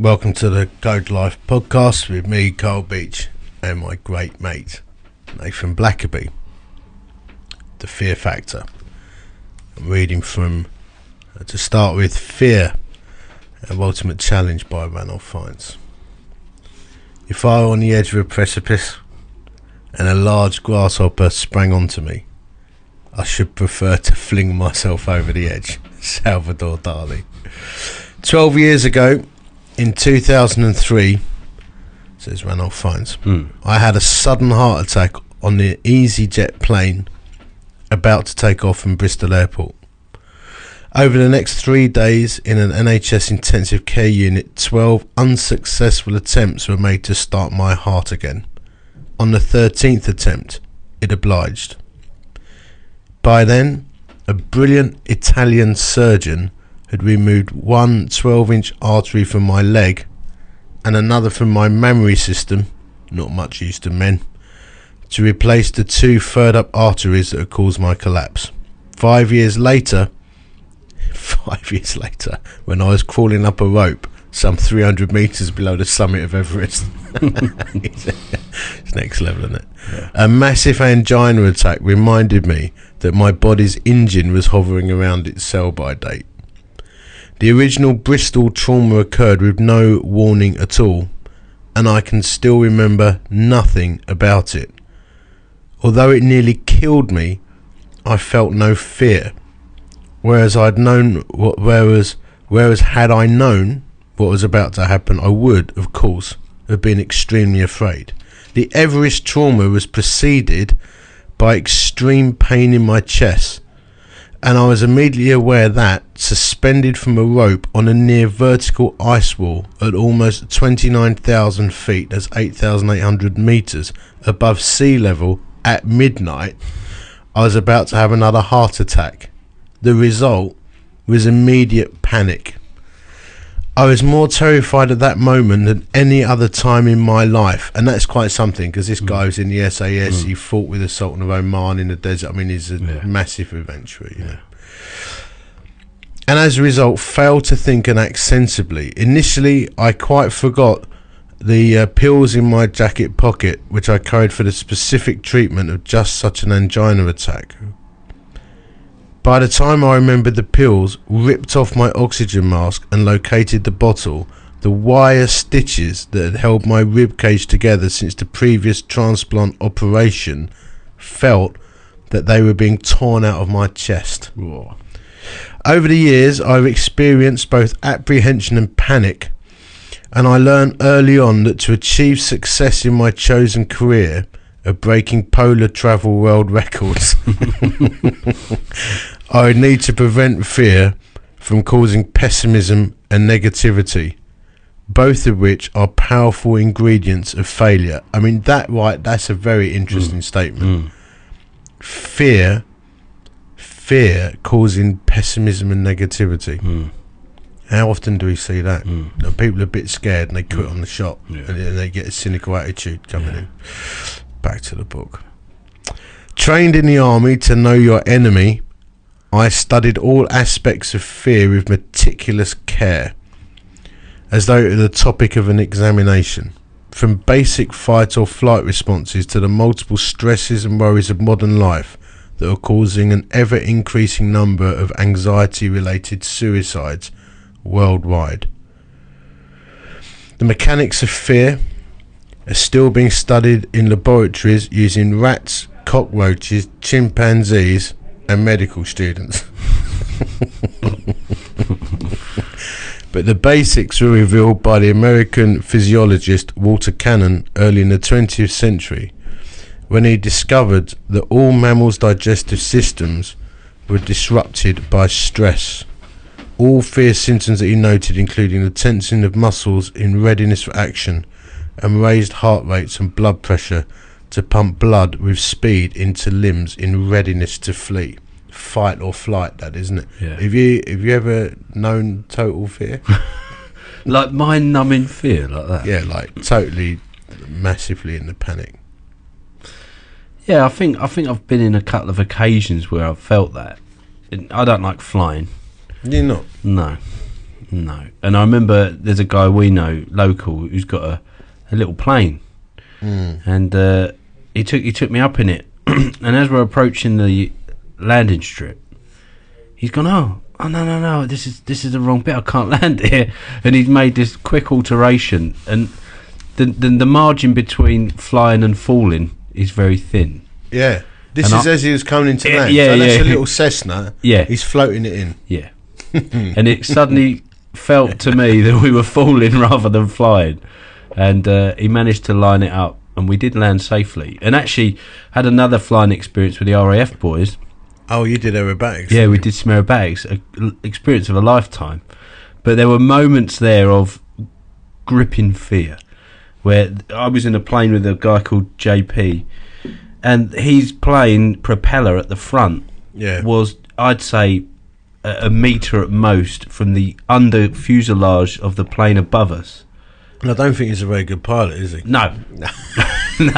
Welcome to the Code Life podcast with me, Carl Beech, and my great mate, Nathan Blackaby. The Fear Factor. I'm reading from, uh, to start with, Fear, a ultimate challenge by Ranulph Fiennes. If I were on the edge of a precipice and a large grasshopper sprang onto me, I should prefer to fling myself over the edge. Salvador Dali. Twelve years ago, in 2003, says Ranulph Fiennes, Mm. I had a sudden heart attack on the EasyJet plane about to take off from Bristol Airport. Over the next three days in an NHS intensive care unit, 12 unsuccessful attempts were made to start my heart again. On the 13th attempt, it obliged. By then, a brilliant Italian surgeon had removed one 12 inch artery from my leg and another from my mammary system, not much use to men, to replace the two furred up arteries that had caused my collapse. Five years later, five years later, when I was crawling up a rope some 300 metres below the summit of Everest. it's next level, isn't it? A massive angina attack reminded me that my body's engine was hovering around its sell by date. The original Bristol trauma occurred with no warning at all, and I can still remember nothing about it. Although it nearly killed me, I felt no fear. Whereas I'd known what whereas whereas had I known what was about to happen, I would, of course, have been extremely afraid. The Everest trauma was preceded by extreme pain in my chest, and I was immediately aware that, suspended from a rope on a near vertical ice wall at almost 29,000 feet, that's 8,800 meters above sea level at midnight, I was about to have another heart attack. The result was immediate panic. I was more terrified at that moment than any other time in my life, and that's quite something because this guy was in the SAS. He fought with the Sultan of Oman in the desert. I mean, he's a Yeah. massive adventurer. You know. And as a result, failed to think and act sensibly. Initially, I quite forgot the uh, pills in my jacket pocket, which I carried for the specific treatment of just such an angina attack. By the time I remembered the pills, ripped off my oxygen mask and located the bottle, the wire stitches that had held my rib cage together since the previous transplant operation felt that they were being torn out of my chest. Whoa. Over the years, I've experienced both apprehension and panic, and I learned early on that to achieve success in my chosen career of breaking polar travel world records, I would need to prevent fear from causing pessimism and negativity, both of which are powerful ingredients of failure. I mean, that right, that's a very interesting statement Mm. fear fear causing pessimism and negativity Mm. how often do we see that Mm. That people are a bit scared and they quit on the shot Yeah. and they get a cynical attitude coming Yeah. in back to the book trained in the army to know your enemy i studied all aspects of fear with meticulous care as though it were the topic of an examination from basic fight or flight responses to the multiple stresses and worries of modern life that are causing an ever increasing number of anxiety related suicides worldwide. The mechanics of fear are still being studied in laboratories using rats, cockroaches, chimpanzees, and medical students. but the basics were revealed by the American physiologist Walter Cannon early in the 20th century when he discovered that all mammals' digestive systems were disrupted by stress. All fear symptoms that he noted, including the tensing of muscles in readiness for action and raised heart rates and blood pressure to pump blood with speed into limbs in readiness to flee. Fight or flight, that isn't it? Yeah. Have you have you ever known total fear? Like mind numbing fear, like that. yeah, like totally, massively in the panic. Yeah, I think I think I've been in a couple of occasions where I've felt that. I don't like flying. You're not. No. No. And I remember there's a guy we know, local, who's got a, a little plane. Mm. And uh, he took he took me up in it. and as we're approaching the landing strip, he's gone, Oh, oh no no no, this is this is the wrong bit, I can't land here and he's made this quick alteration and the the, the margin between flying and falling is very thin. Yeah. This And is I- as he was coming into Yeah, land. yeah, so that's yeah. a little Cessna. Yeah. He's floating it in. Yeah. and it suddenly felt to me that we were falling rather than flying. And uh, he managed to line it up, and we did land safely. And actually had another flying experience with the RAF boys. Oh, you did aerobatics. Yeah, we did some aerobatics, a experience of a lifetime. But there were moments there of gripping fear, where I was in a plane with a guy called JP, and his plane propeller at the front Yeah. was, I'd say, a, a meter at most from the under fuselage of the plane above us. And I don't think he's a very good pilot, is he? No, no,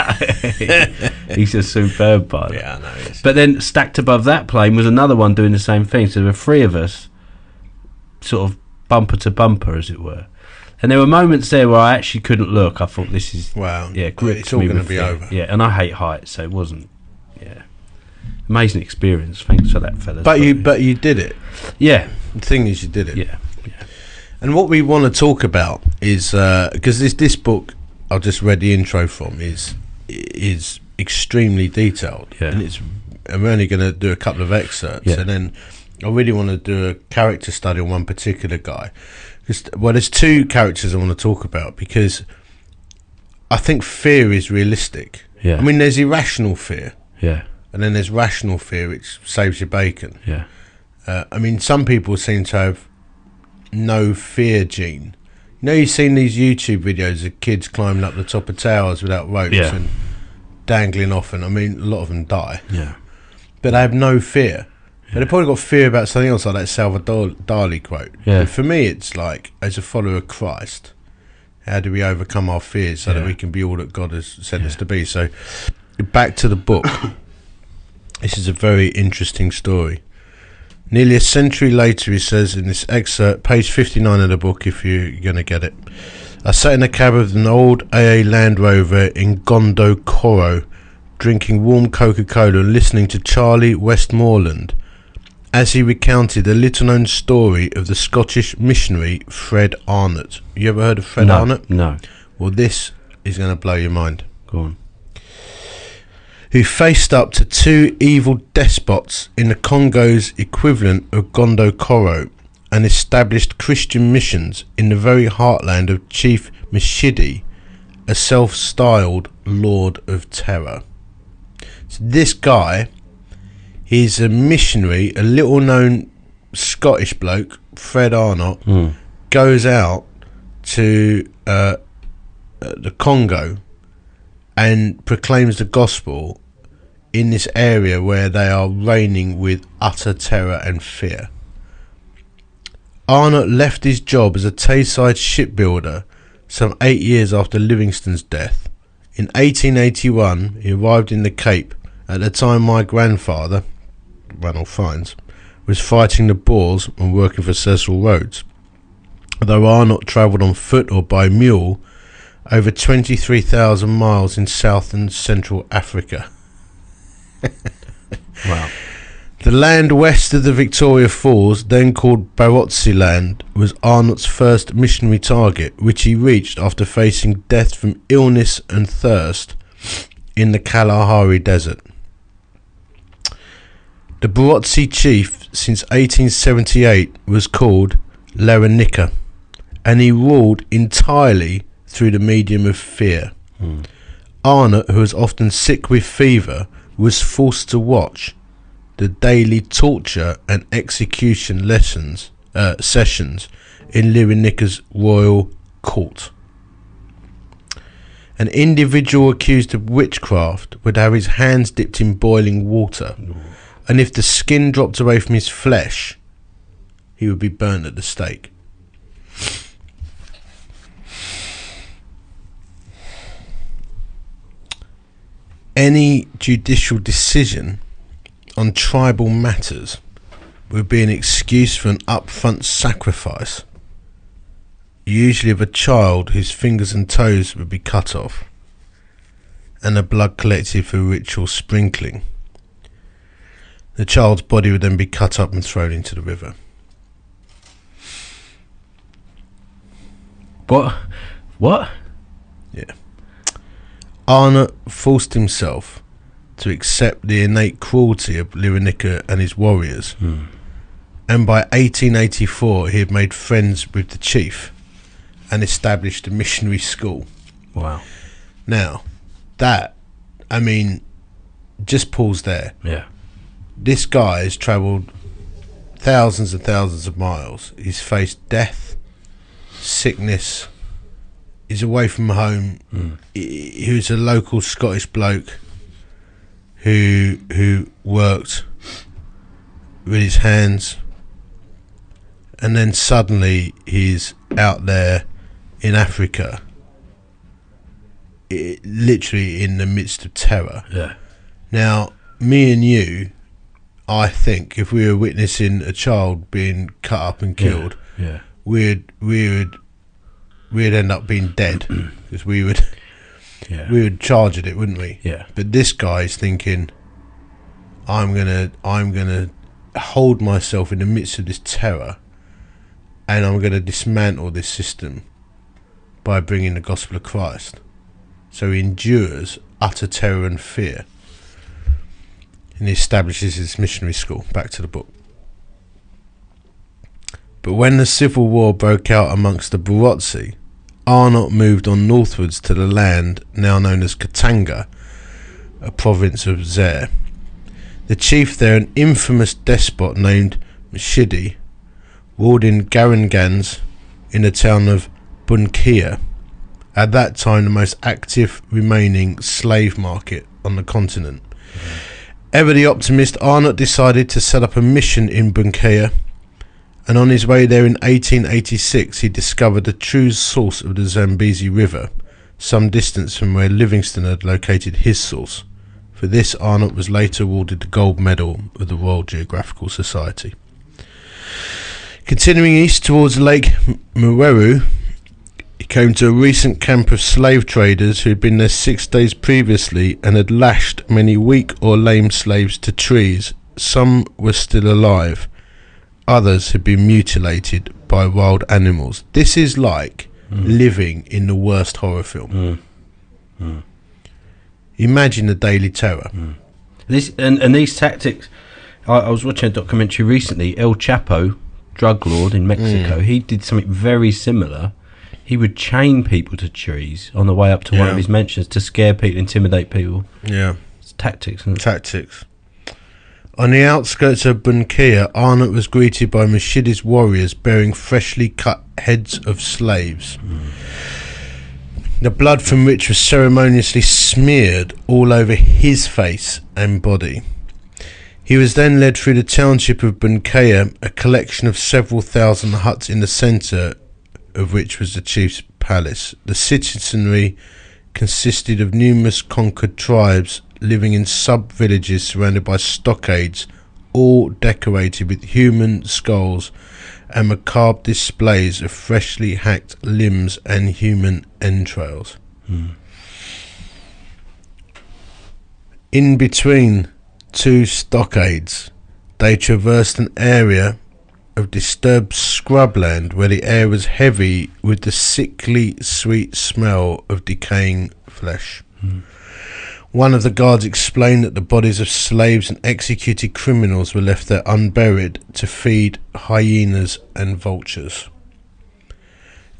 he's a superb pilot. Yeah, I know. he is. But then stacked above that plane was another one doing the same thing. So there were three of us, sort of bumper to bumper, as it were. And there were moments there where I actually couldn't look. I thought this is Wow. yeah, gripped It's all going to be fear. over. Yeah, and I hate heights, so it wasn't. Yeah, amazing experience. Thanks for that, fellas. But you, but you did it. yeah, The thing is, you did it. yeah, And what we want to talk about is because this this book I just read the intro from is is extremely detailed, Yeah. and it's. I'm only going to do a couple of excerpts, Yeah. and then I really want to do a character study on one particular guy. Because well, there's two characters I want to talk about because I think fear is realistic. yeah. I mean, there's irrational fear, yeah, and then there's rational fear, which saves your bacon. yeah, Uh, I mean, some people seem to have no fear gene. You know, you've seen these YouTube videos of kids climbing up the top of towers without ropes Yeah. and dangling off, and I mean, a lot of them die, yeah, but they have no fear. But they've probably got fear about something else, like that Salvador Dali quote. Yeah. But for me, it's like, as a follower of Christ, how do we overcome our fears so that we can be all that God has sent us to be? So, back to the book. this is a very interesting story. Nearly a century later, he says in this excerpt, page 59 of the book, if you're going to get it. I sat in a cab of an old AA Land Rover in Gondokoro, drinking warm Coca Cola and listening to Charlie Westmoreland as he recounted a little known story of the Scottish missionary Fred Arnot. You ever heard of Fred no, Arnot? no. Well, this is going to blow your mind. Go on. Who faced up to two evil despots in the Congo's equivalent of Gondokoro and established Christian missions in the very heartland of Chief Mishidi, a self styled Lord of Terror. So, this guy, he's a missionary, a little known Scottish bloke, Fred Arnot, Mm. goes out to uh, uh, the Congo and proclaims the gospel in this area where they are reigning with utter terror and fear. Arnot left his job as a Tayside shipbuilder some eight years after Livingstone's death. In 1881, he arrived in the Cape at the time my grandfather, Ranulph Fiennes, was fighting the Boers and working for Cecil Rhodes. Though Arnot travelled on foot or by mule over 23,000 miles in South and Central Africa. Wow. The land west of the Victoria Falls, then called Barotse Land, was Arnot's first missionary target, which he reached after facing death from illness and thirst in the Kalahari Desert. The Barotse chief since 1878 was called Lewanika, and he ruled entirely through the medium of fear. Mm. Arnot, who was often sick with fever, was forced to watch the daily torture and execution lessons uh, sessions in Lirinika's royal court. An individual accused of witchcraft would have his hands dipped in boiling water, and if the skin dropped away from his flesh, he would be burned at the stake. Any judicial decision on tribal matters would be an excuse for an upfront sacrifice usually of a child whose fingers and toes would be cut off, and the blood collected for ritual sprinkling. The child's body would then be cut up and thrown into the river. What? What? Arnot forced himself to accept the innate cruelty of Lewanika and his warriors, Hmm. and by 1884 he had made friends with the chief and established a missionary school. Wow. Now, that, I mean, just pause there. Yeah. This guy has travelled thousands and thousands of miles. He's faced death, sickness. He's away from home. Mm. He, he was a local Scottish bloke who who worked with his hands, and then suddenly he's out there in Africa, i literally in the midst of terror. Yeah. Now, me and you, I think, if we were witnessing a child being cut up and killed, Yeah. we'd we would we'd end up being dead because we would Yeah. we would charge at it, wouldn't we? Yeah. But this guy's thinking, I'm gonna I'm gonna hold myself in the midst of this terror, and I'm gonna dismantle this system by bringing the gospel of Christ. So he endures utter terror and fear, and he establishes his missionary school. Back to the book. But when the civil war broke out amongst the Barotse, Arnot moved on northwards to the land now known as Katanga, a province of Zaire. The chief there, an infamous despot named Mshidi, ruled in Garanganze in the town of Bunkeya, at that time the most active remaining slave market on the continent. Mm-hmm. Ever the optimist, Arnot decided to set up a mission in Bunkeya and on his way there in 1886 he discovered the true source of the Zambezi River, some distance from where Livingstone had located his source. For this, Arnot was later awarded the gold medal of the Royal Geographical Society. Continuing east towards Lake Mweru, he came to a recent camp of slave traders who had been there six days previously and had lashed many weak or lame slaves to trees. Some were still alive others had been mutilated by wild animals. This is like hmm. living in the worst horror film. Mm. Imagine the daily terror. Hmm. This and, and these tactics. I, I was watching a documentary recently. El Chapo, drug lord in Mexico, he did something very similar. He would chain people to trees on the way up to one of his mansions to scare people, intimidate people. Yeah. It's tactics. Tactics. On the outskirts of Bunkeya, Arnot was greeted by Mashidi's warriors bearing freshly cut heads of slaves. The blood from which was ceremoniously smeared all over his face and body. He was then led through the township of Bunkeya, a collection of several thousand huts in the centre of which was the chief's palace. The citizenry consisted of numerous conquered tribes living in sub villages surrounded by stockades, all decorated with human skulls and macabre displays of freshly hacked limbs and human entrails. Hmm. In between two stockades, they traversed an area of disturbed scrubland where the air was heavy with the sickly sweet smell of decaying flesh. Hmm. One of the guards explained that the bodies of slaves and executed criminals were left there unburied to feed hyenas and vultures.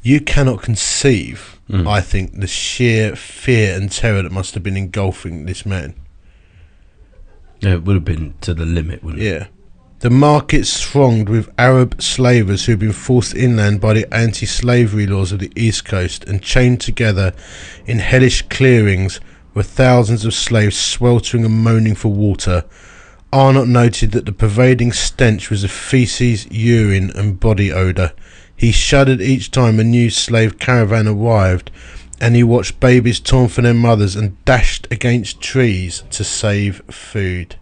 You cannot conceive, Mm. I think, the sheer fear and terror that must have been engulfing this man. yeah, it would have been to the limit, wouldn't it? Yeah. The markets thronged with Arab slavers who had been forced inland by the anti slavery laws of the East Coast and chained together in hellish clearings were thousands of slaves sweltering and moaning for water. Arnot noted that the pervading stench was of feces, urine, and body odour. He shuddered each time a new slave caravan arrived, and he watched babies torn from their mothers and dashed against trees to save food.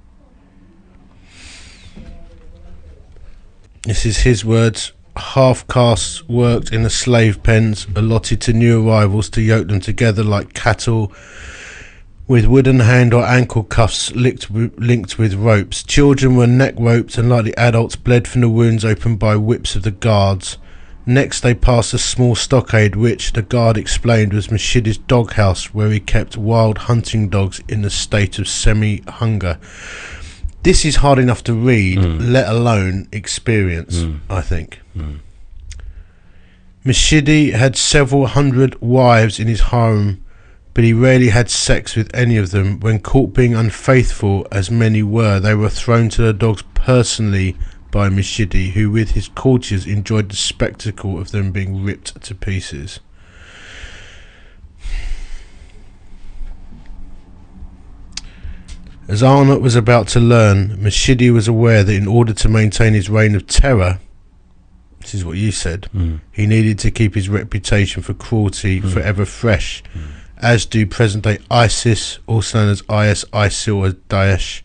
This is his words. half castes worked in the slave pens allotted to new arrivals to yoke them together like cattle with wooden hand or ankle cuffs linked with, linked with ropes. Children were neck roped and, like the adults, bled from the wounds opened by whips of the guards. Next, they passed a small stockade, which the guard explained was Mashidi's doghouse, where he kept wild hunting dogs in a state of semi hunger. This is hard enough to read, Mm. let alone experience, Mm. I think. Mm. Mashidi had several hundred wives in his harem, but he rarely had sex with any of them. When caught being unfaithful, as many were, they were thrown to the dogs personally by Mashidi, who, with his courtiers, enjoyed the spectacle of them being ripped to pieces. As Arnot was about to learn, Mashidi was aware that in order to maintain his reign of terror, this is what you said, Mm. he needed to keep his reputation for cruelty Mm. forever fresh, Mm. As do present day ISIS, also known as IS, ISIL, or Daesh,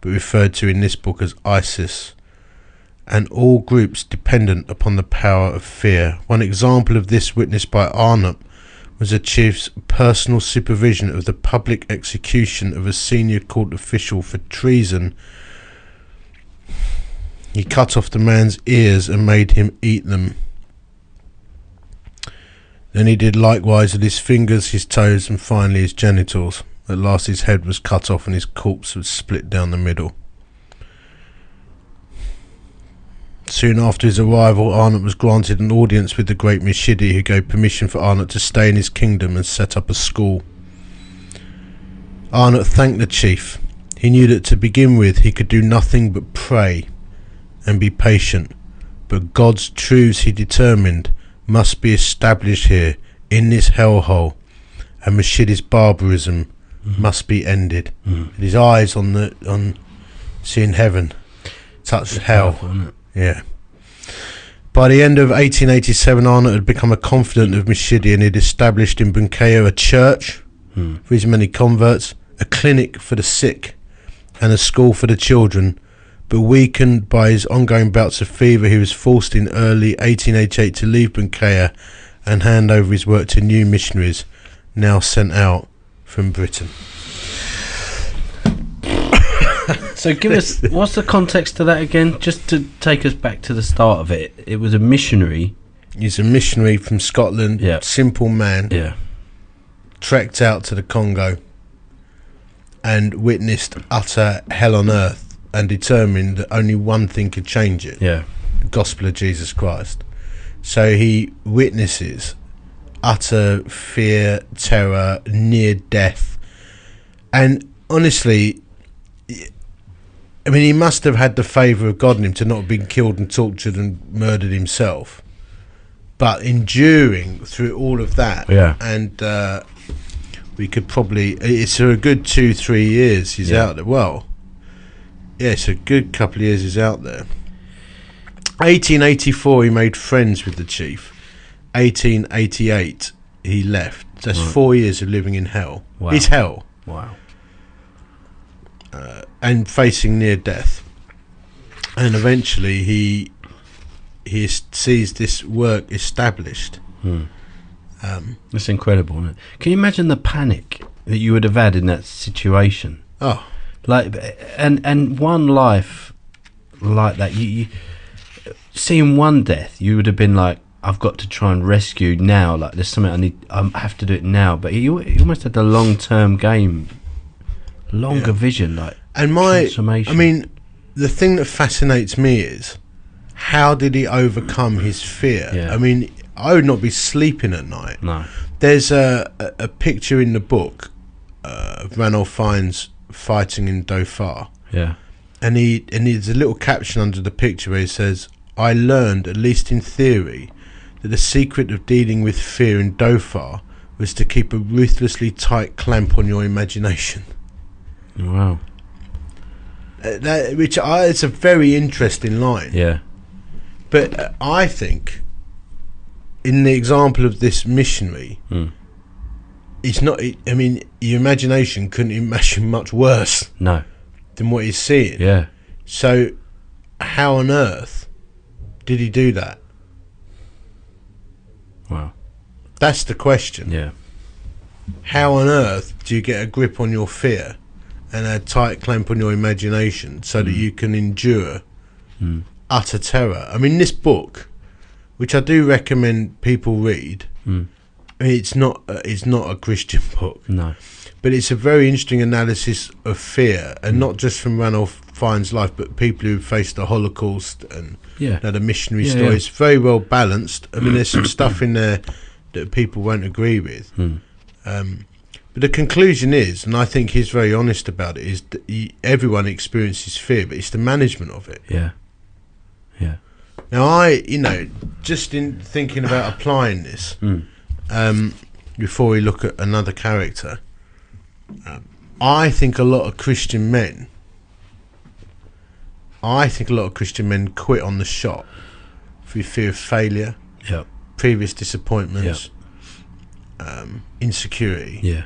but referred to in this book as ISIS, and all groups dependent upon the power of fear. One example of this witnessed by Arnot was the chief's personal supervision of the public execution of a senior court official for treason. He cut off the man's ears and made him eat them. Then he did likewise with his fingers, his toes, and finally his genitals. At last his head was cut off and his corpse was split down the middle. Soon after his arrival, Arnot was granted an audience with the great Mishidi, who gave permission for Arnot to stay in his kingdom and set up a school. Arnot thanked the chief. He knew that to begin with he could do nothing but pray and be patient, but God's truths, he determined, must be established here in this hellhole, and Mashidi's barbarism must be ended. Mm. His eyes on the on seeing heaven, touch hell. Powerful. Yeah. By the end of 1887, Arnot had become a confidant of Mashidi and had established in Bunkeya a church Mm. for his many converts, a clinic for the sick, and a school for the children. But weakened by his ongoing bouts of fever, he was forced in early 1888 to leave Bunkeya and hand over his work to new missionaries, now sent out from Britain. So give us what's the context to that again? Just to take us back to the start of it. It was a missionary. He's a missionary from Scotland, Yeah. simple man. Yeah. trekked out to the Congo and witnessed utter hell on earth and determined that only one thing could change it Yeah. the gospel of Jesus Christ. So he witnesses utter fear, terror, near death. And honestly, I mean, he must have had the favour of God in him to not have been killed and tortured and murdered himself. But enduring through all of that, Yeah. and uh, we could probably it's for a good two three years he's Yeah. out there well yeah it's a good couple of years he's out there 1884 he made friends with the chief 1888 he left that's Right. four years of living in hell Wow. it's hell Wow. and facing near death and eventually he he sees this work established Hmm. um, That's incredible, isn't it? Can you imagine the panic that you would have had in that situation? oh Like, and and one life like that, you, you seeing one death, you would have been like, I've got to try and rescue now. Like, there's something I need. I have to do it now. But you, you almost had the long term game, longer Yeah. vision. Like, And my. I mean, the thing that fascinates me is how did he overcome his fear? Yeah. I mean, I would not be sleeping at night. no, There's a, a, a picture in the book uh, of Ranulph Fiennes fighting in Dhofar, yeah, and he and there's a little caption under the picture where he says, "I learned, at least in theory, that the secret of dealing with fear in Dhofar was to keep a ruthlessly tight clamp on your imagination." wow, Uh, that, which I, it's a very interesting line. yeah, But uh, I think, in the example of this missionary, Hmm. It's not. I mean, your imagination couldn't imagine much worse no, than what he's seeing. yeah, So, how on earth did he do that? Wow. That's the question. Yeah. How on earth do you get a grip on your fear and a tight clamp on your imagination so that you can endure Mm. utter terror? I mean, this book, which I do recommend people read, Mm. It's not uh, it's not a Christian book, No. but it's a very interesting analysis of fear, and not just from Ranulph Fiennes' life, but people who faced the Holocaust and Yeah. you know, the missionary Yeah, story. yeah. Very well balanced. I mean, there's some stuff in there that people won't agree with. Mm. Um, but the conclusion is, and I think he's very honest about it, is that he, everyone experiences fear, but it's the management of it. Yeah. Yeah. Now, I, you know, just in thinking about applying this, Mm. Um, before we look at another character, um, I think a lot of Christian men, I think a lot of Christian men quit on the shot through fear of failure, Yeah. previous disappointments, um, insecurity. Yeah.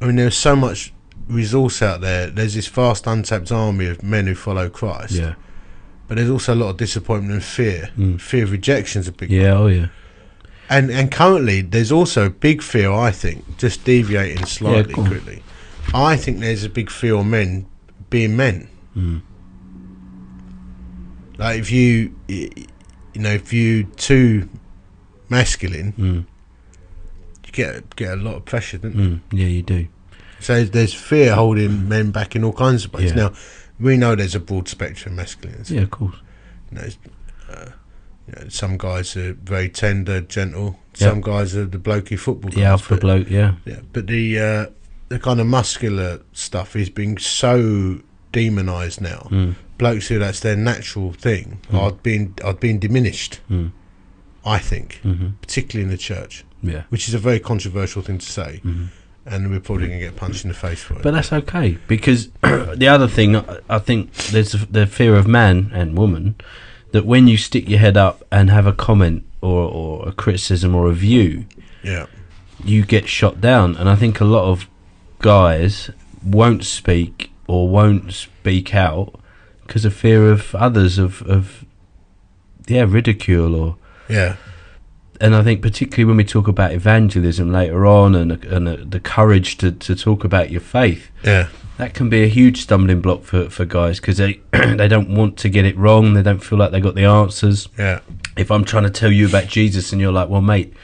I mean, there's so much resource out there. There's this vast untapped army of men who follow Christ. Yeah. But there's also a lot of disappointment and fear. Mm. Fear of rejection is a big Yeah. Oh yeah. And and currently there's also a big fear, I think, just deviating slightly quickly. I think there's a big fear of men being men. Mm. Like if you you know, if you too masculine, Mm. you get get a lot of pressure, don't you? Mm. Yeah, you do. So there's fear holding men back in all kinds of ways. Yeah. Now, we know there's a broad spectrum of masculinity. Yeah, of course. You know, uh, some guys are very tender, gentle. Yeah. Some guys are the blokey football guys. The alpha but- bloke. Yeah. Yeah, but the uh, the kind of muscular stuff is being so demonised now. Mm. Blokes who that's their natural thing Mm. are being are being diminished. Mm. I think, hmm particularly in the church, Yeah. which is a very controversial thing to say, hmm and we're probably going to get punched in the face for it. But that's okay because the other thing I think there's the fear of man and woman that when you stick your head up and have a comment or, or a criticism or a view, yeah, you get shot down. And I think a lot of guys won't speak or won't speak out because of fear of others of of yeah ridicule or yeah, and I think particularly when we talk about evangelism later on and and uh, the courage to to talk about your faith yeah, that can be a huge stumbling block for, for guys because they they don't want to get it wrong. They don't feel like they got the answers. yeah, If I'm trying to tell you about Jesus and you're like, well, mate,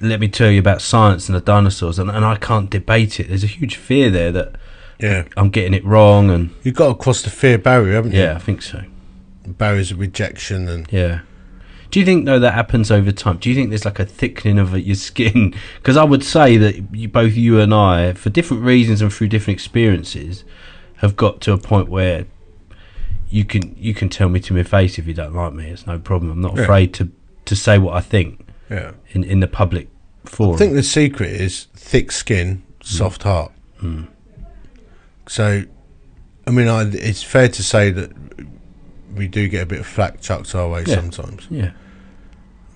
let me tell you about science and the dinosaurs, and, and I can't debate it. There's a huge fear there that yeah. I'm getting it wrong, and You've got to cross the fear barrier, haven't you? yeah, I think so. barriers of rejection and Yeah. Do you think though that happens over time? Do you think there's like a thickening of your skin? Because I would say that you, both you and I, for different reasons and through different experiences, have got to a point where you can you can tell me to my face if you don't like me. It's no problem. I'm not Yeah. afraid to to say what I think yeah. in in the public forum. I think the secret is thick skin, soft heart. Mm. So, I mean, I, it's fair to say that we do get a bit of flack chucked our way Yeah. sometimes. yeah,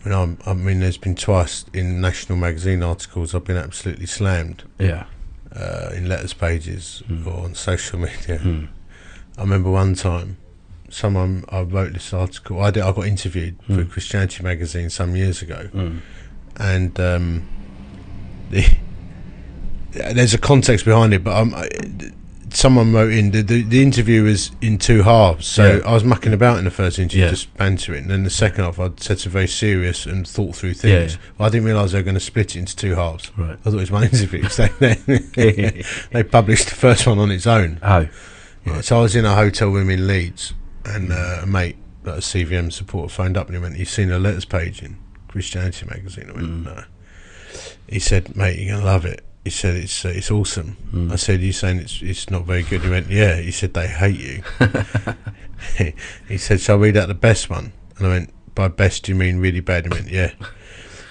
I mean, I'm, I mean, there's been twice in national magazine articles I've been absolutely slammed yeah, uh, in letters pages Mm. or on social media. mm. I remember one time, someone I wrote this article. I did. I got interviewed for Mm. Christianity magazine some years ago, Mm. and um, the, there's a context behind it. But um, I, someone wrote in the, the the interview was in two halves. So Yeah. I was mucking about in the first interview, Yeah. just bantering, and then the second half I said some very serious and thought through things. Yeah. Well, I didn't realise they were going to split it into two halves. right. I thought it was one interview. so they, they published the first one on its own. Oh, Yeah, so I was in a hotel room in Leeds, and uh, a mate, like a CVM supporter, phoned up and he went, "You've seen a letters page in Christianity magazine?" I went, Mm. "No." He said, "Mate, you're gonna love it." He said, "It's uh, it's awesome." Mm. I said, you're saying it's it's not very good?" He went, "Yeah." He said, "They hate you." he said, "Shall I read out the best one?" And I went, "By best, do you mean really bad?" He went, "Yeah."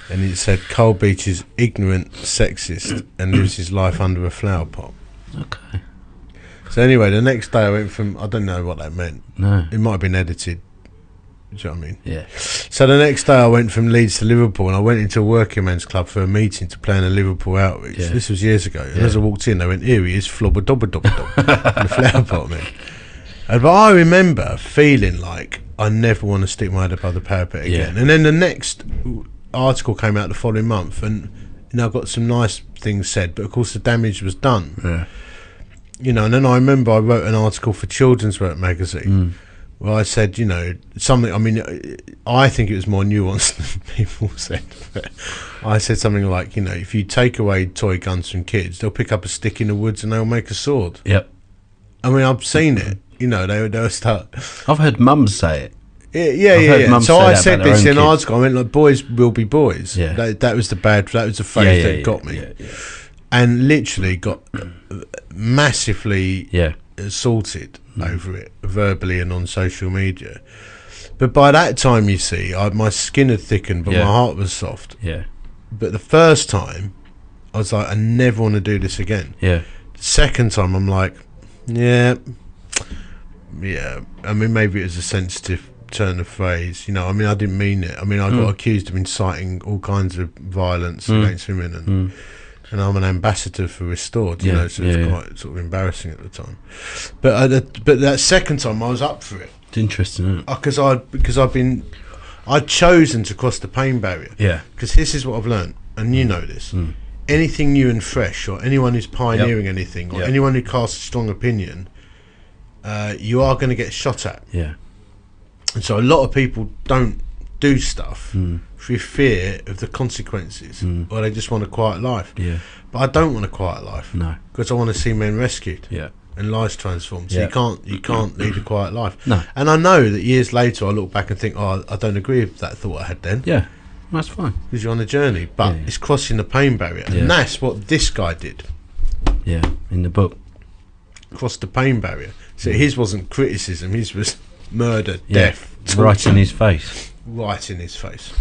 And he said, "Carl Beech is ignorant, sexist, and lives his life under a flower pot." okay. So anyway, the next day I went from I don't know what that meant. No. It might have been edited. Do you know what I mean? Yeah. So the next day I went from Leeds to Liverpool and I went into a working men's club for a meeting to plan a Liverpool outreach. Yeah. This was years ago. And Yeah. as I walked in, they went, "Here he is, flobber dobber dobber dobber," in the flower pot, man. And, but I remember feeling like I never want to stick my head above the parapet Yeah. again. And then the next article came out the following month, and you know, I got some nice things said, but of course the damage was done. Yeah. You know, and then I remember I wrote an article for Children's Work magazine Mm. Where I said, you know, something. I mean, I think it was more nuanced than people said. I said something like, you know, if you take away toy guns from kids, they'll pick up a stick in the woods and they'll make a sword. Yep. I mean, I've seen it. You know, they they'll start. I've heard mums say it. Yeah, yeah, yeah. yeah. So I said this in kids. article. I mean, like, boys will be boys. Yeah. That, that was the bad. That was the phrase Yeah, yeah, that got me, and literally got massively yeah. Assaulted over it verbally and on social media. But by that time, you see, I, my skin had thickened, but Yeah. my heart was soft. Yeah. But the first time, I was like, I never want to do this again. Yeah. The Second time, I'm like, yeah, yeah. I mean, maybe it was a sensitive turn of phrase. You know, I mean, I didn't mean it. I mean, I got Mm. accused of inciting all kinds of violence Mm. against women, and Mm. And I'm an ambassador for Restored. You Yeah, know, so it's yeah, yeah. quite sort of embarrassing at the time. But uh, that, but that second time, I was up for it It's interesting, because I because I've been I'd chosen to cross the pain barrier Yeah. because this is what I've learned, and you know this. Mm. Anything new and fresh, or anyone who's pioneering anything, or Yep. anyone who casts a strong opinion, uh, you are going to get shot at. Yeah. And so a lot of people don't do stuff Mm. Through fear of the consequences, Mm. or they just want a quiet life. Yeah. But I don't want a quiet life No. because I want to see men rescued Yeah. and lives transformed. So Yeah. you can't you can't lead a quiet life. No. And I know that years later I look back and think, oh, I don't agree with that thought I had then Yeah. That's fine. because you're on a journey. But Yeah, yeah. it's crossing the pain barrier, and that's what this guy did. Yeah. In the book. Crossed the pain barrier. So his wasn't criticism. His was murder, death, Right in his face. right in his face.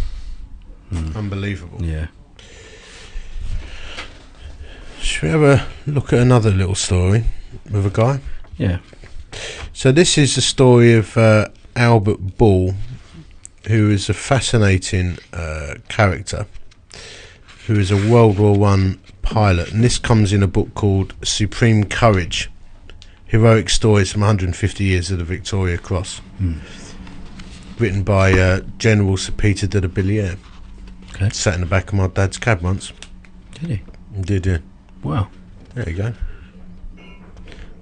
Mm. Unbelievable. Yeah. Should we have a look at another little story with a guy? Yeah. So this is the story of uh, Albert Ball, who is a fascinating uh, character, who is a World War One pilot, and this comes in a book called Supreme Courage: Heroic Stories from 150 Years of the Victoria Cross, Mm. written by uh, General Sir Peter de la Billiere. Okay. Sat in the back of my dad's cab once. Did he? Did you? Wow. There you go.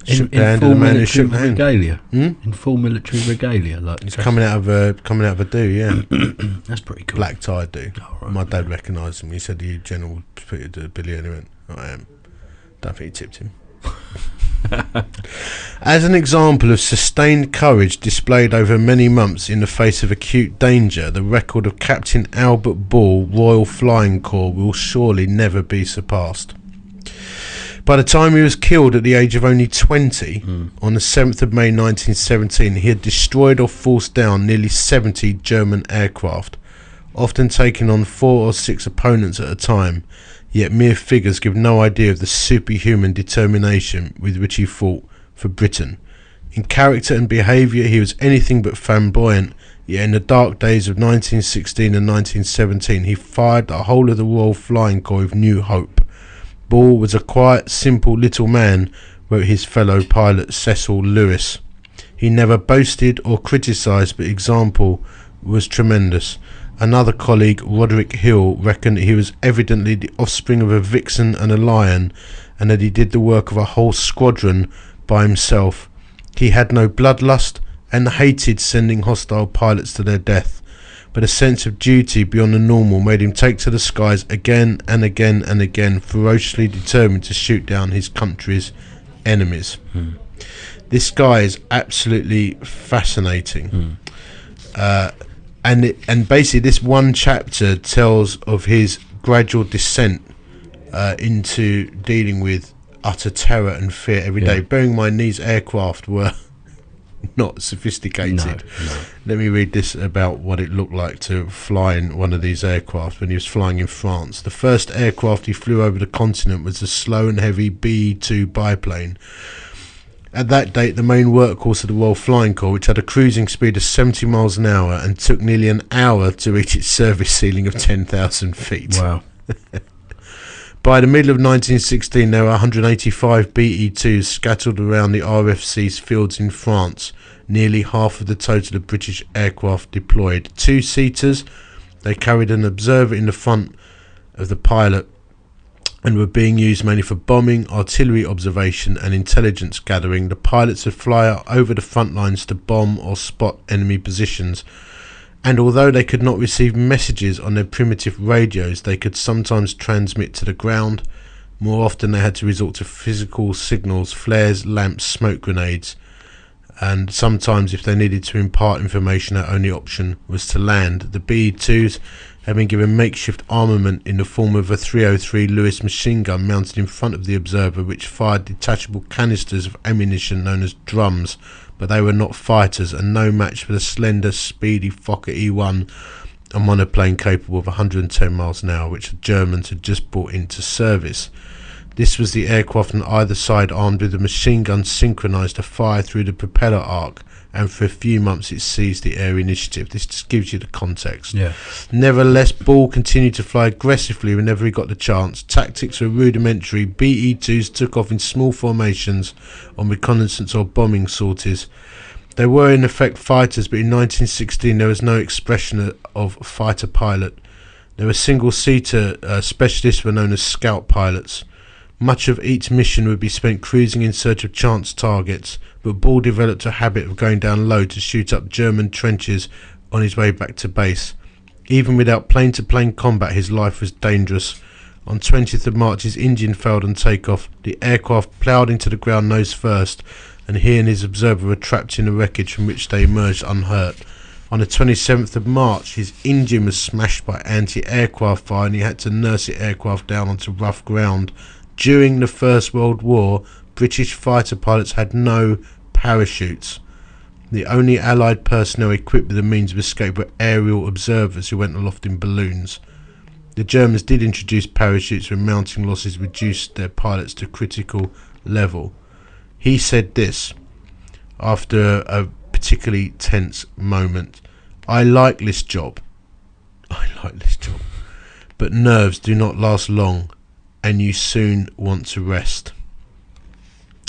In, Shook the in hand of full the man who military shook the hand. regalia. Hmm? In full military regalia, like It's coming out of a coming out of a do, yeah. That's pretty cool. black tie do. Oh, right. My dad recognised him. He said, "You General Peter de Billy," and he went, "I am." Don't think he tipped him. As an example of sustained courage displayed over many months in the face of acute danger, the record of Captain Albert Ball, Royal Flying Corps, will surely never be surpassed. By the time he was killed at the age of only 20, Mm. on the 7th of May 1917, he had destroyed or forced down nearly 70 German aircraft, often taking on four or six opponents at a time, yet mere figures give no idea of the superhuman determination with which he fought for Britain. In character and behaviour, he was anything but flamboyant, yet in the dark days of 1916 and 1917, he fired the whole of the Royal Flying Corps with new hope. Ball was a quiet, simple little man, wrote his fellow pilot Cecil Lewis. He never boasted or criticised, but example was tremendous. Another colleague, Roderick Hill, reckoned that he was evidently the offspring of a vixen and a lion, and that he did the work of a whole squadron by himself. He had no bloodlust and hated sending hostile pilots to their death but a sense of duty beyond the normal made him take to the skies again and again and again, ferociously determined to shoot down his country's enemies. Hmm. This guy is absolutely fascinating. Hmm. Uh, and it, and basically, this one chapter tells of his gradual descent uh, into dealing with utter terror and fear every day. Yeah. Bearing in mind, these aircraft were not sophisticated. No, no. Let me read this about what it looked like to fly in one of these aircraft when he was flying in France. The first aircraft he flew over the continent was a slow and heavy B 2 biplane. At that date, the main workhorse of the Royal Flying Corps, which had a cruising speed of 70 miles an hour and took nearly an hour to reach its service ceiling of 10,000 feet. Wow. By the middle of 1916, there were 185 BE-2s scattered around the RFC's fields in France, nearly half of the total of British aircraft deployed. Two-seaters, they carried an observer in the front of the pilot and were being used mainly for bombing, artillery observation, and intelligence gathering. The pilots would fly out over the front lines to bomb or spot enemy positions. And although they could not receive messages on their primitive radios, they could sometimes transmit to the ground. More often, they had to resort to physical signals, flares, lamps, smoke grenades. And sometimes, if they needed to impart information, their only option was to land. The BE 2s had been given makeshift armament in the form of a 303 Lewis machine gun mounted in front of the observer, which fired detachable canisters of ammunition known as drums, but they were not fighters and no match for the slender, speedy Fokker E1, a monoplane capable of 110 miles an hour, which the Germans had just brought into service. This was the aircraft on either side armed with a machine gun synchronized to fire through the propeller arc, and for a few months it seized the air initiative. This just gives you the context. Yeah. Nevertheless, Ball continued to fly aggressively whenever he got the chance. Tactics were rudimentary. BE 2s took off in small formations on reconnaissance or bombing sorties. They were in effect fighters, but in 1916 there was no expression of fighter pilot. There were single seater uh, specialists were known as scout pilots. Much of each mission would be spent cruising in search of chance targets, but Ball developed a habit of going down low to shoot up German trenches on his way back to base. Even without plane to plane combat, his life was dangerous. On 20th of March, his engine failed on takeoff. The aircraft ploughed into the ground nose first, and he and his observer were trapped in the wreckage from which they emerged unhurt. On the 27th of March, his engine was smashed by anti aircraft fire and he had to nurse the aircraft down onto rough ground during the First World War, British fighter pilots had no parachutes. The only Allied personnel equipped with the means of escape were aerial observers who went aloft in balloons. The Germans did introduce parachutes when mounting losses reduced their pilots to critical level. He said this after a particularly tense moment I like this job. I like this job. But nerves do not last long and you soon want to rest.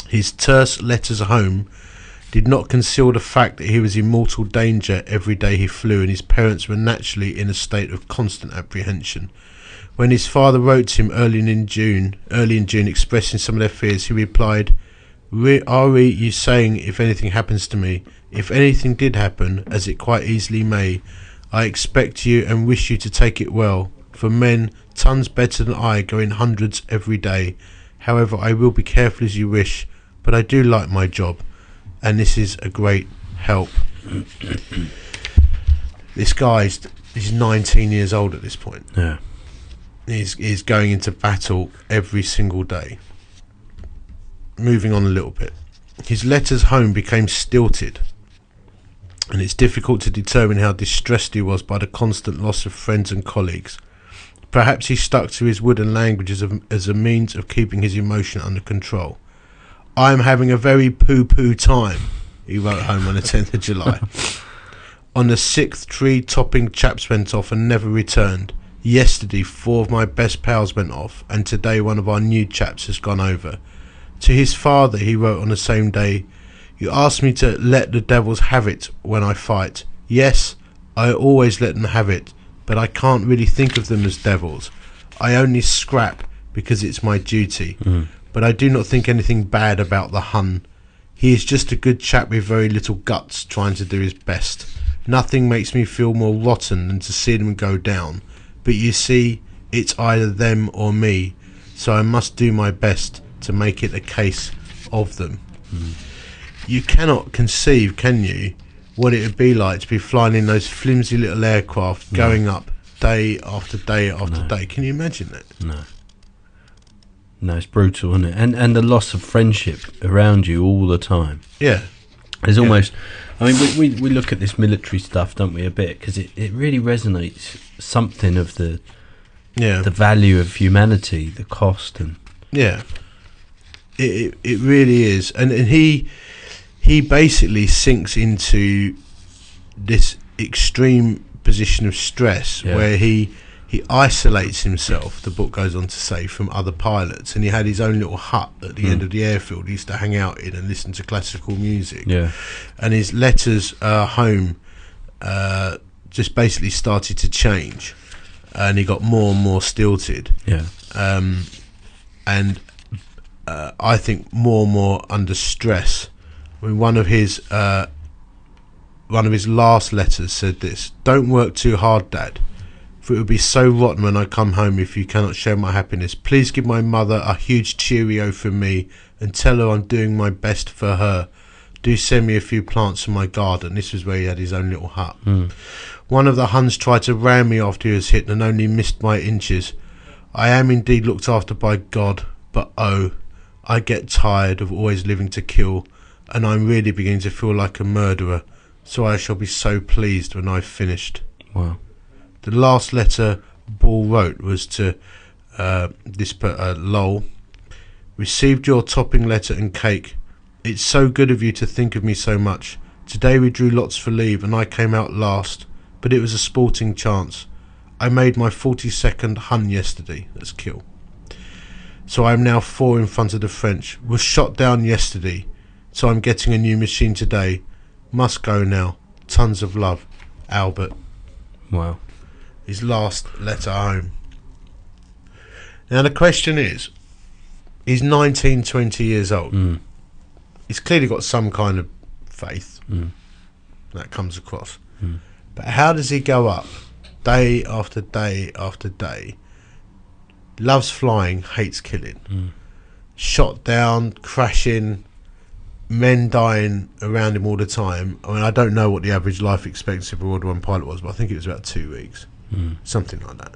His terse letters home did not conceal the fact that he was in mortal danger every day he flew, and his parents were naturally in a state of constant apprehension. When his father wrote to him early in June, early in June, expressing some of their fears, he replied, "Are you saying if anything happens to me? If anything did happen, as it quite easily may, I expect you and wish you to take it well. For men, tons better than I, go in hundreds every day. However, I will be careful as you wish, but I do like my job, and this is a great help. this guy's he's 19 years old at this point. Yeah. He's, he's going into battle every single day. Moving on a little bit. His letters home became stilted, and it's difficult to determine how distressed he was by the constant loss of friends and colleagues. Perhaps he stuck to his wooden language as a, as a means of keeping his emotion under control. I am having a very poo poo time, he wrote home on the 10th of July. on the sixth tree topping chaps went off and never returned. Yesterday, four of my best pals went off, and today one of our new chaps has gone over. To his father, he wrote on the same day, You asked me to let the devils have it when I fight. Yes, I always let them have it, but I can't really think of them as devils. I only scrap because it's my duty. Mm. But I do not think anything bad about the Hun. He is just a good chap with very little guts, trying to do his best. Nothing makes me feel more rotten than to see them go down. But you see, it's either them or me, so I must do my best to make it a case of them. Mm. You cannot conceive, can you, what it would be like to be flying in those flimsy little aircraft, No. going up day after day after No. day. Can you imagine that? No. No, it's brutal, isn't it? And and the loss of friendship around you all the time. Yeah, There's Yeah. almost. I mean, we, we, we look at this military stuff, don't we, a bit because it, it really resonates something of the yeah, the value of humanity, the cost, and yeah. It, it it really is, and and he he basically sinks into this extreme position of stress Yeah. where he he isolates himself. The book goes on to say from other pilots, and he had his own little hut at the Mm. end of the airfield. He used to hang out in and listen to classical music. yeah, and his letters uh, home uh, just basically started to change, and he got more and more stilted. yeah, Um, and uh, I think more and more under stress. I mean, one of his uh, one of his last letters said this: "Don't work too hard, Dad, for it would be so rotten when I come home if you cannot share my happiness. Please give my mother a huge cheerio from me and tell her I'm doing my best for her. Do send me a few plants from my garden." This was where he had his own little hut. One of the Huns tried to ram me after he was hit and only missed by inches. I am indeed looked after by God, but oh, I get tired of always living to kill, and I'm really beginning to feel like a murderer, so I shall be so pleased when I've finished. Wow. The last letter Ball wrote was to uh, this per- uh, Lowell. Received your topping letter and cake. It's so good of you to think of me so much. Today we drew lots for leave, and I came out last, but it was a sporting chance. I made my 42nd Hun yesterday. That's kill. So I am now four in front of the French. Was shot down yesterday, so I'm getting a new machine today. Must go now. Tons of love. Albert Wow. his last letter home. Now the question is, he's 19, 20 years old. Mm. He's clearly got some kind of faith Mm. that comes across. Mm. But how does he go up day after day after day? Loves flying, hates killing. Mm. Shot down, crashing, men dying around him all the time. I mean, I don't know what the average life expectancy of a World War One pilot was, but I think it was about two weeks Mm. something like that.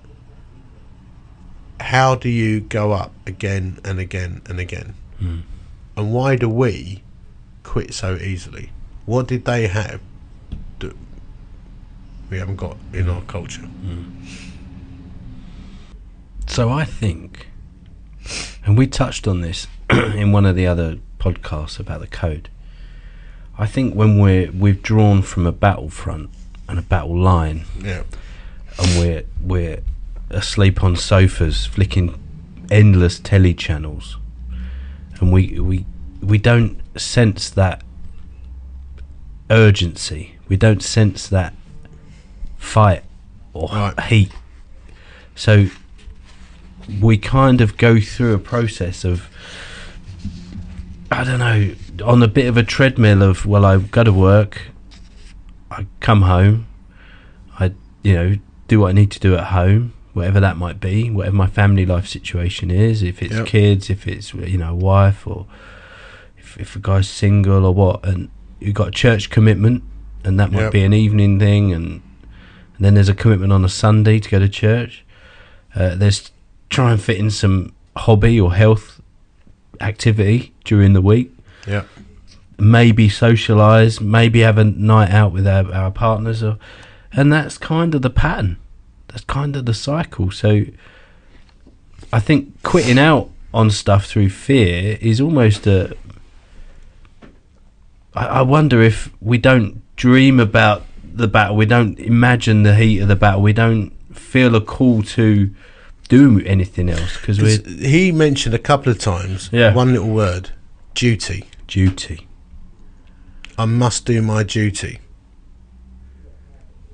How do you go up again and again and again? Mm. And why do we quit so easily? What did they have that we haven't got in our culture? So I think, and we touched on this in one of the other podcasts about the code. I think when we're withdrawn from a battlefront and a battle line, Yeah, and we're we're asleep on sofas, flicking endless telly channels, and we we we don't sense that urgency. We don't sense that fight or Right. heat. So we kind of go through a process of I don't know on a bit of a treadmill of well I go to work, I come home, I you know do what I need to do at home, whatever that might be, whatever my family life situation is, if it's Yep. kids, if it's you know a wife or if if a guy's single or what, and you've got a church commitment, and that might Yep. be an evening thing, and, and then there's a commitment on a Sunday to go to church. Uh, there's try and fit in some hobby or health activity during the week. yeah, Maybe socialise, maybe have a night out with our, our partners, or, and that's kind of the pattern. That's kind of the cycle. So I think quitting out on stuff through fear is almost a. I, I wonder if we don't dream about the battle, we don't imagine the heat of the battle, we don't feel a call to do anything else because we're he mentioned a couple of times Yeah. one little word: duty. duty. I must do my duty.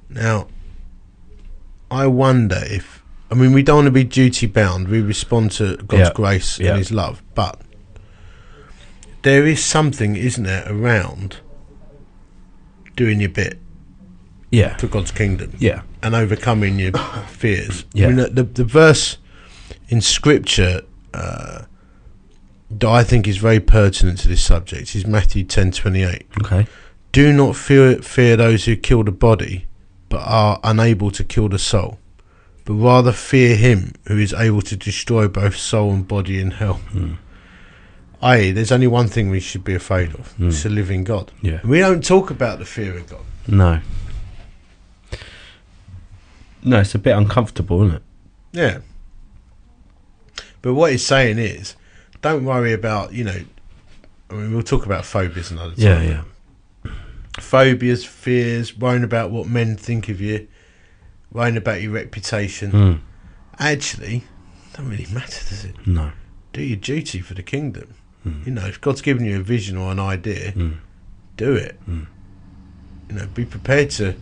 Now, I wonder if I mean we don't want to be duty bound. We respond to God's Yeah. grace Yeah. and His love, but there is something, isn't there, around doing your bit Yeah, for God's kingdom yeah, and overcoming your fears. Yeah. I mean, the, the verse in Scripture uh, that I think is very pertinent to this subject is Matthew ten twenty eight. okay, Do not fear, fear those who kill the body, but are unable to kill the soul, but rather fear him who is able to destroy both soul and body in hell. Hmm. I.e., there's only one thing we should be afraid of: Hmm. it's the living God. yeah, We don't talk about the fear of God. no, no. It's a bit uncomfortable, isn't it? Yeah. But what he's saying is, don't worry about you know. I mean, we'll talk about phobias another time. Yeah, yeah, Phobias, fears, worrying about what men think of you, worrying about your reputation. mm, actually don't really matter, does it? no, Do your duty for the kingdom. Mm. You know, if God's given you a vision or an idea, mm, do it. Mm. You know, be prepared to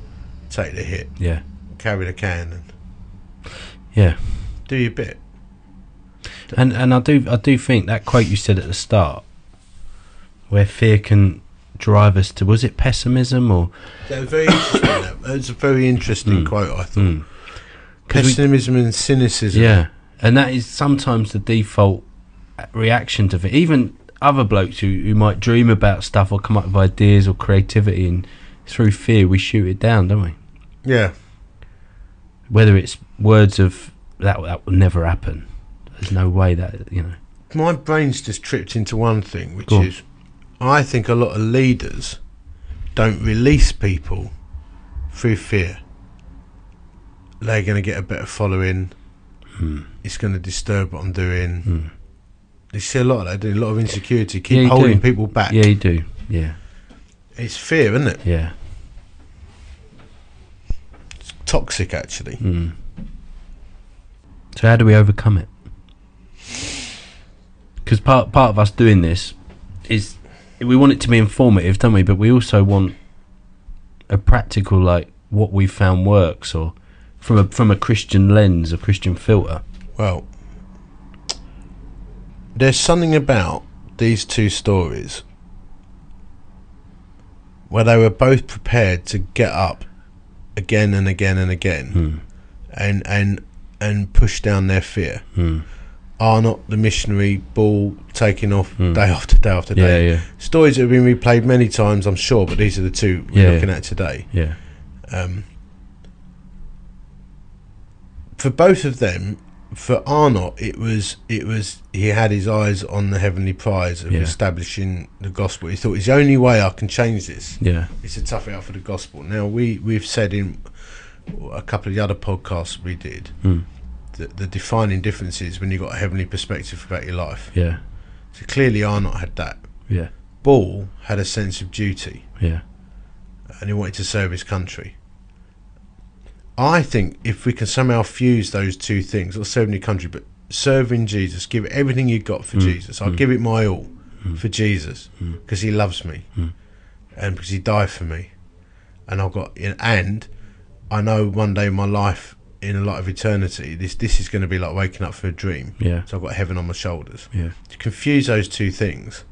take the hit, yeah, carry the can, and yeah. do your bit. And and I do I do think that quote you said at the start, where fear can drive us to was it pessimism or That very interesting. that. That was a very interesting Mm. quote. I thought Mm. 'Cause we- pessimism and cynicism. yeah, and that is sometimes the default reaction to it. Even other blokes who, who might dream about stuff or come up with ideas or creativity, and through fear we shoot it down, don't we? yeah. Whether it's words of that that will never happen. There's no way that you know. My brain's just tripped into one thing, which Go on. is I think a lot of leaders don't release people through fear. They're going to get a better following. Hmm. It's going to disturb what I'm doing. Hmm. You see a lot of that, do a lot of insecurity, keep Yeah, holding do. people back. Yeah, you do. Yeah, It's fear, isn't it? yeah. Toxic, actually. Mm. So how do we overcome it? Because part part of us doing this is we want it to be informative, don't we? But we also want a practical, like what we found works, or from a from a Christian lens, a Christian filter. Well, there's something about these two stories where they were both prepared to get up again and again and again Hmm. and and and push down their fear. Hmm. Arnot the missionary ball taking off Hmm. day after day after Yeah, day? yeah, Stories that have been replayed many times, I'm sure, but these are the two we're Yeah, looking yeah. at today. yeah, Um, for both of them, for Arnot, it was it was he had his eyes on the heavenly prize of Yeah. establishing the gospel. He thought, "It's the only way I can change this yeah, is to tough out for the gospel." Now we we've said in a couple of the other podcasts we did Hmm. that the defining difference is when you've got a heavenly perspective about your life. yeah, So clearly, Arnot had that. yeah, Ball had a sense of duty. yeah, and he wanted to serve his country. I think if we can somehow fuse those two things, or serving your country, but serving Jesus, give everything you got for Mm, Jesus. I'll mm. give it my all Mm. for Jesus Mm. because He loves me Mm. and because He died for me. And I've got, and I know one day in my life, in a lot of eternity, this this is going to be like waking up from a dream. yeah, So I've got heaven on my shoulders. yeah, To confuse those two things,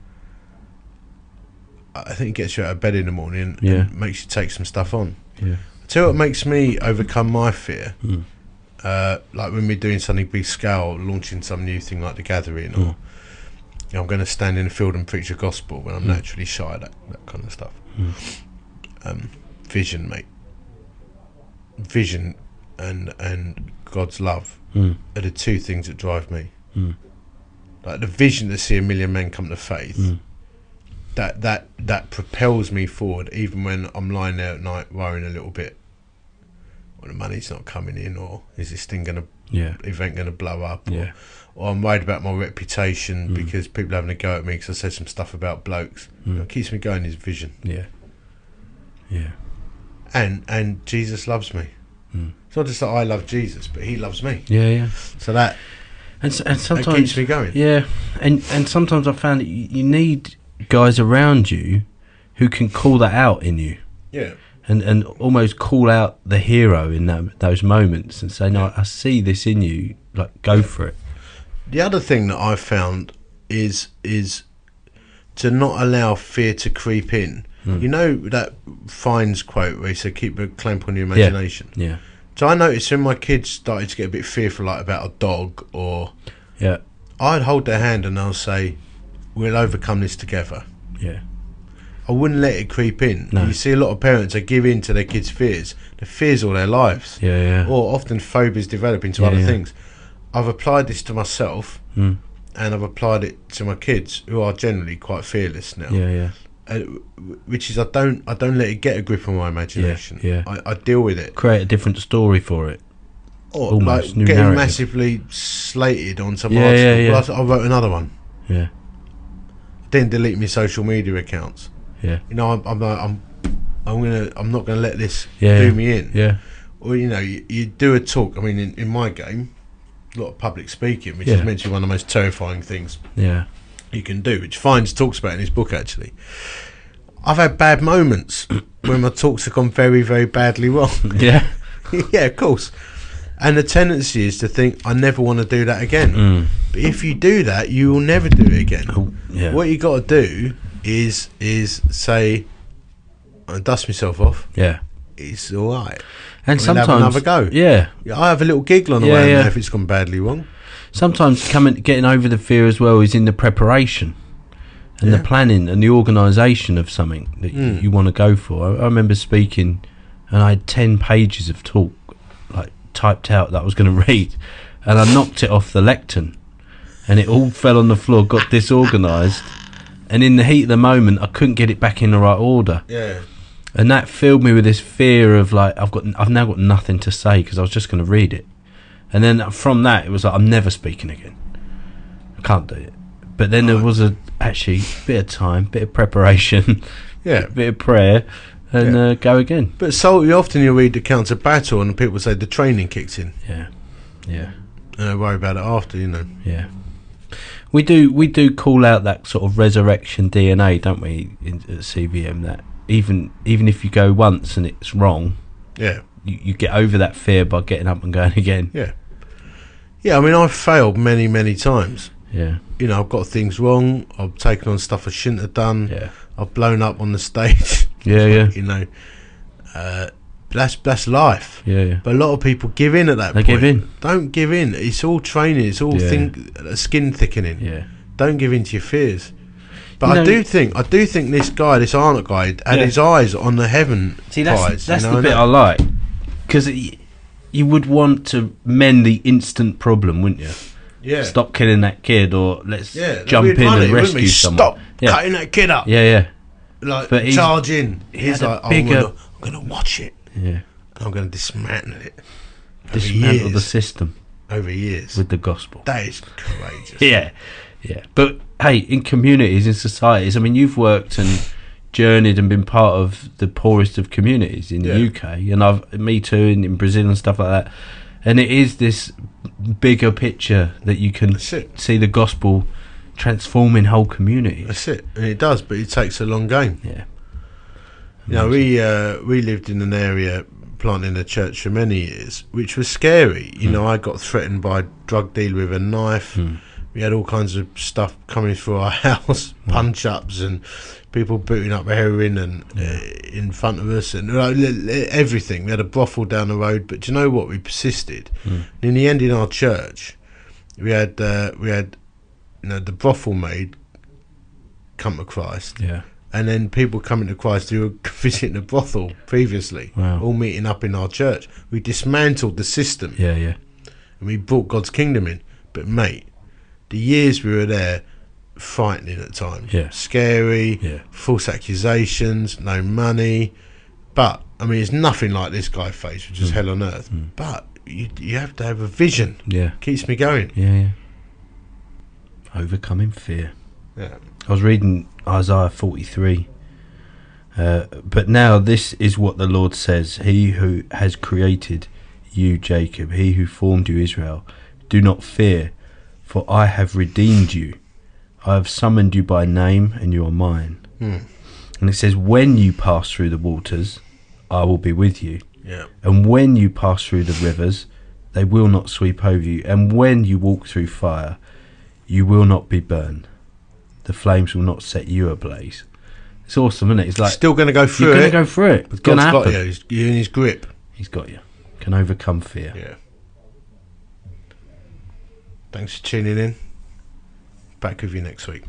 I I think it gets you out of bed in the morning Yeah. and makes you take some stuff on. yeah, Tell what makes me overcome my fear, Mm. uh, like when we're doing something big scale, launching some new thing like the Gathering, or Mm. you know, I'm going to stand in the field and preach the gospel when I'm Mm. naturally shy, that that kind of stuff. Um, vision, mate. Vision and and God's love Mm. are the two things that drive me. Mm. Like the vision to see a million men come to faith. Mm. That that that propels me forward, even when I'm lying there at night worrying a little bit. Or the money's not coming in, or is this thing gonna yeah, event gonna blow up? Or, yeah, or I'm worried about my reputation Mm. because people are having a go at me because I said some stuff about blokes. Mm. What keeps me going is vision, yeah, yeah, and and Jesus loves me. Mm. It's not just that I love Jesus, but He loves me. yeah, yeah. So that, And, and that sometimes keeps me going. Yeah, and and sometimes I found that you need guys around you who can call that out in you, Yeah. And and almost call out the hero in that, those moments and say, "No, I see this in you. Like, go for it." The other thing that I've found is is to not allow fear to creep in. Mm. You know that Fiennes quote where he said, "Keep a clamp on your imagination." Yeah, So I noticed when my kids started to get a bit fearful, like about a dog, or yeah, I'd hold their hand and I'll say, "We'll overcome this together." yeah, I wouldn't let it creep in. No. You see a lot of parents they give in to their kids' fears. The fears all their lives, yeah, yeah. or often phobias develop into Yeah, other yeah. things. I've applied this to myself. Mm. and I've applied it to my kids, who are generally quite fearless now. Yeah, yeah, Uh, which is I don't I don't let it get a grip on my imagination. yeah. I, I deal with it. create a different story for it. Or Almost, like getting narrative. massively slated on some Yeah, article. yeah, yeah. I I, wrote another one. Yeah, Didn't delete my social media accounts. Yeah, You know, I'm I'm like, I'm, I'm gonna I'm not gonna let this Yeah, do me in. yeah, Or you know, you, you do a talk. I mean, in, in my game, a lot of public speaking, which Yeah. is meant to be one of the most terrifying things yeah, you can do, which Fiennes talks about in his book actually. I've had bad moments when my talks have gone very, very badly wrong. yeah. yeah, of course. And the tendency is to think I never want to do that again. Mm. But if you do that, you will never do it again. Oh, yeah. What you got to do is is say, I dust myself off. Yeah. It's all right. And We'll have sometimes another go. Yeah. Yeah, I have a little giggle on the Yeah, way yeah. if it's gone badly wrong. Sometimes coming getting over the fear as well is in the preparation and Yeah. the planning and the organisation of something that you, Mm. you want to go for. I, I remember speaking, and I had ten pages of talk like typed out that I was going to read, and I knocked it off the lectern, and it all fell on the floor, got disorganised, and in the heat of the moment, I couldn't get it back in the right order, Yeah. and that filled me with this fear of like I've got I've now got nothing to say because I was just going to read it, and then from that it was like I'm never speaking again. I can't do it. But then there was a actually bit of time, bit of preparation, Yeah. bit of prayer, and Yeah. uh, go again. But so often you read accounts of battle and people say the training kicks in Yeah, yeah, and they worry about it after, you know. yeah. We do we do call out that sort of resurrection DNA, don't we, in, at CVM? That even even if you go once and it's wrong, Yeah. you, you get over that fear by getting up and going again. Yeah. Yeah, I mean I've failed many, many times. Yeah, You know, I've got things wrong, I've taken on stuff I shouldn't have done, yeah, I've blown up on the stage. yeah, yeah, you know. Uh, but that's that's life. yeah, yeah. But a lot of people give in at that They point. give in. Don't give in. It's all training. It's all Yeah. think, uh, skin thickening. Yeah, Don't give in to your fears. But You I do think I do think this guy, this Arnot guy, had Yeah. his eyes on the heaven See, that's prize. that's you know, the bit and I like because you would want to mend the instant problem, wouldn't you? yeah, Stop killing that kid, or let's yeah. jump in run and it, rescue someone. Stop Yeah. cutting that kid up. Yeah, yeah, Like But he's- charge in. he He's had a like, oh, I'm, gonna, I'm gonna watch it. Yeah. and I'm gonna dismantle it. Dismantle the system Over years. with the gospel. that is courageous. Yeah, yeah. But hey, in communities, in societies, I mean, you've worked and journeyed and been part of the poorest of communities in the Yeah. UK, and I've me too, and in Brazil and stuff like that. And it is this bigger picture that you can see the gospel transforming whole communities. That's it, and it does, but it takes a long game. Yeah, You know, we uh, we lived in an area planting a church for many years, which was scary. You know, I got threatened by a drug dealer with a knife. Hmm. We had all kinds of stuff coming through our house, punch ups, and people booting up heroin and uh, in front of us, and uh, everything. We had a brothel down the road, but do you know what? We persisted. Hmm. And in the end, in our church, we had uh, we had you know the brothel maid come to Christ yeah, and then people coming to Christ who were visiting the brothel previously, Wow. all meeting up in our church. We dismantled the system yeah, yeah. and we brought God's kingdom in. But mate, the years we were there, frightening at times. Yeah. Scary, Yeah. false accusations, no money. But I mean, it's nothing like this guy faced, which is hmm. hell on earth. Hmm. But you you have to have a vision. Yeah, Keeps me going. yeah, yeah. Overcoming fear. Yeah. I was reading Isaiah 43. Uh, but now this is what the Lord says He who has created you, Jacob, he who formed you, Israel, do not fear, for I have redeemed you. I have summoned you by name, and you are mine. Hmm. And it says, When you pass through the waters, I will be with you. Yeah. And when you pass through the rivers, they will not sweep over you. And when you walk through fire, you will not be burned. The flames will not set you ablaze. It's awesome, isn't it? It's like Still going to go through you're going to go through it. It's going God's to got happen. you. He's- You're in His grip. He's got you. Can overcome fear. Yeah. Thanks for tuning in. Back with you next week.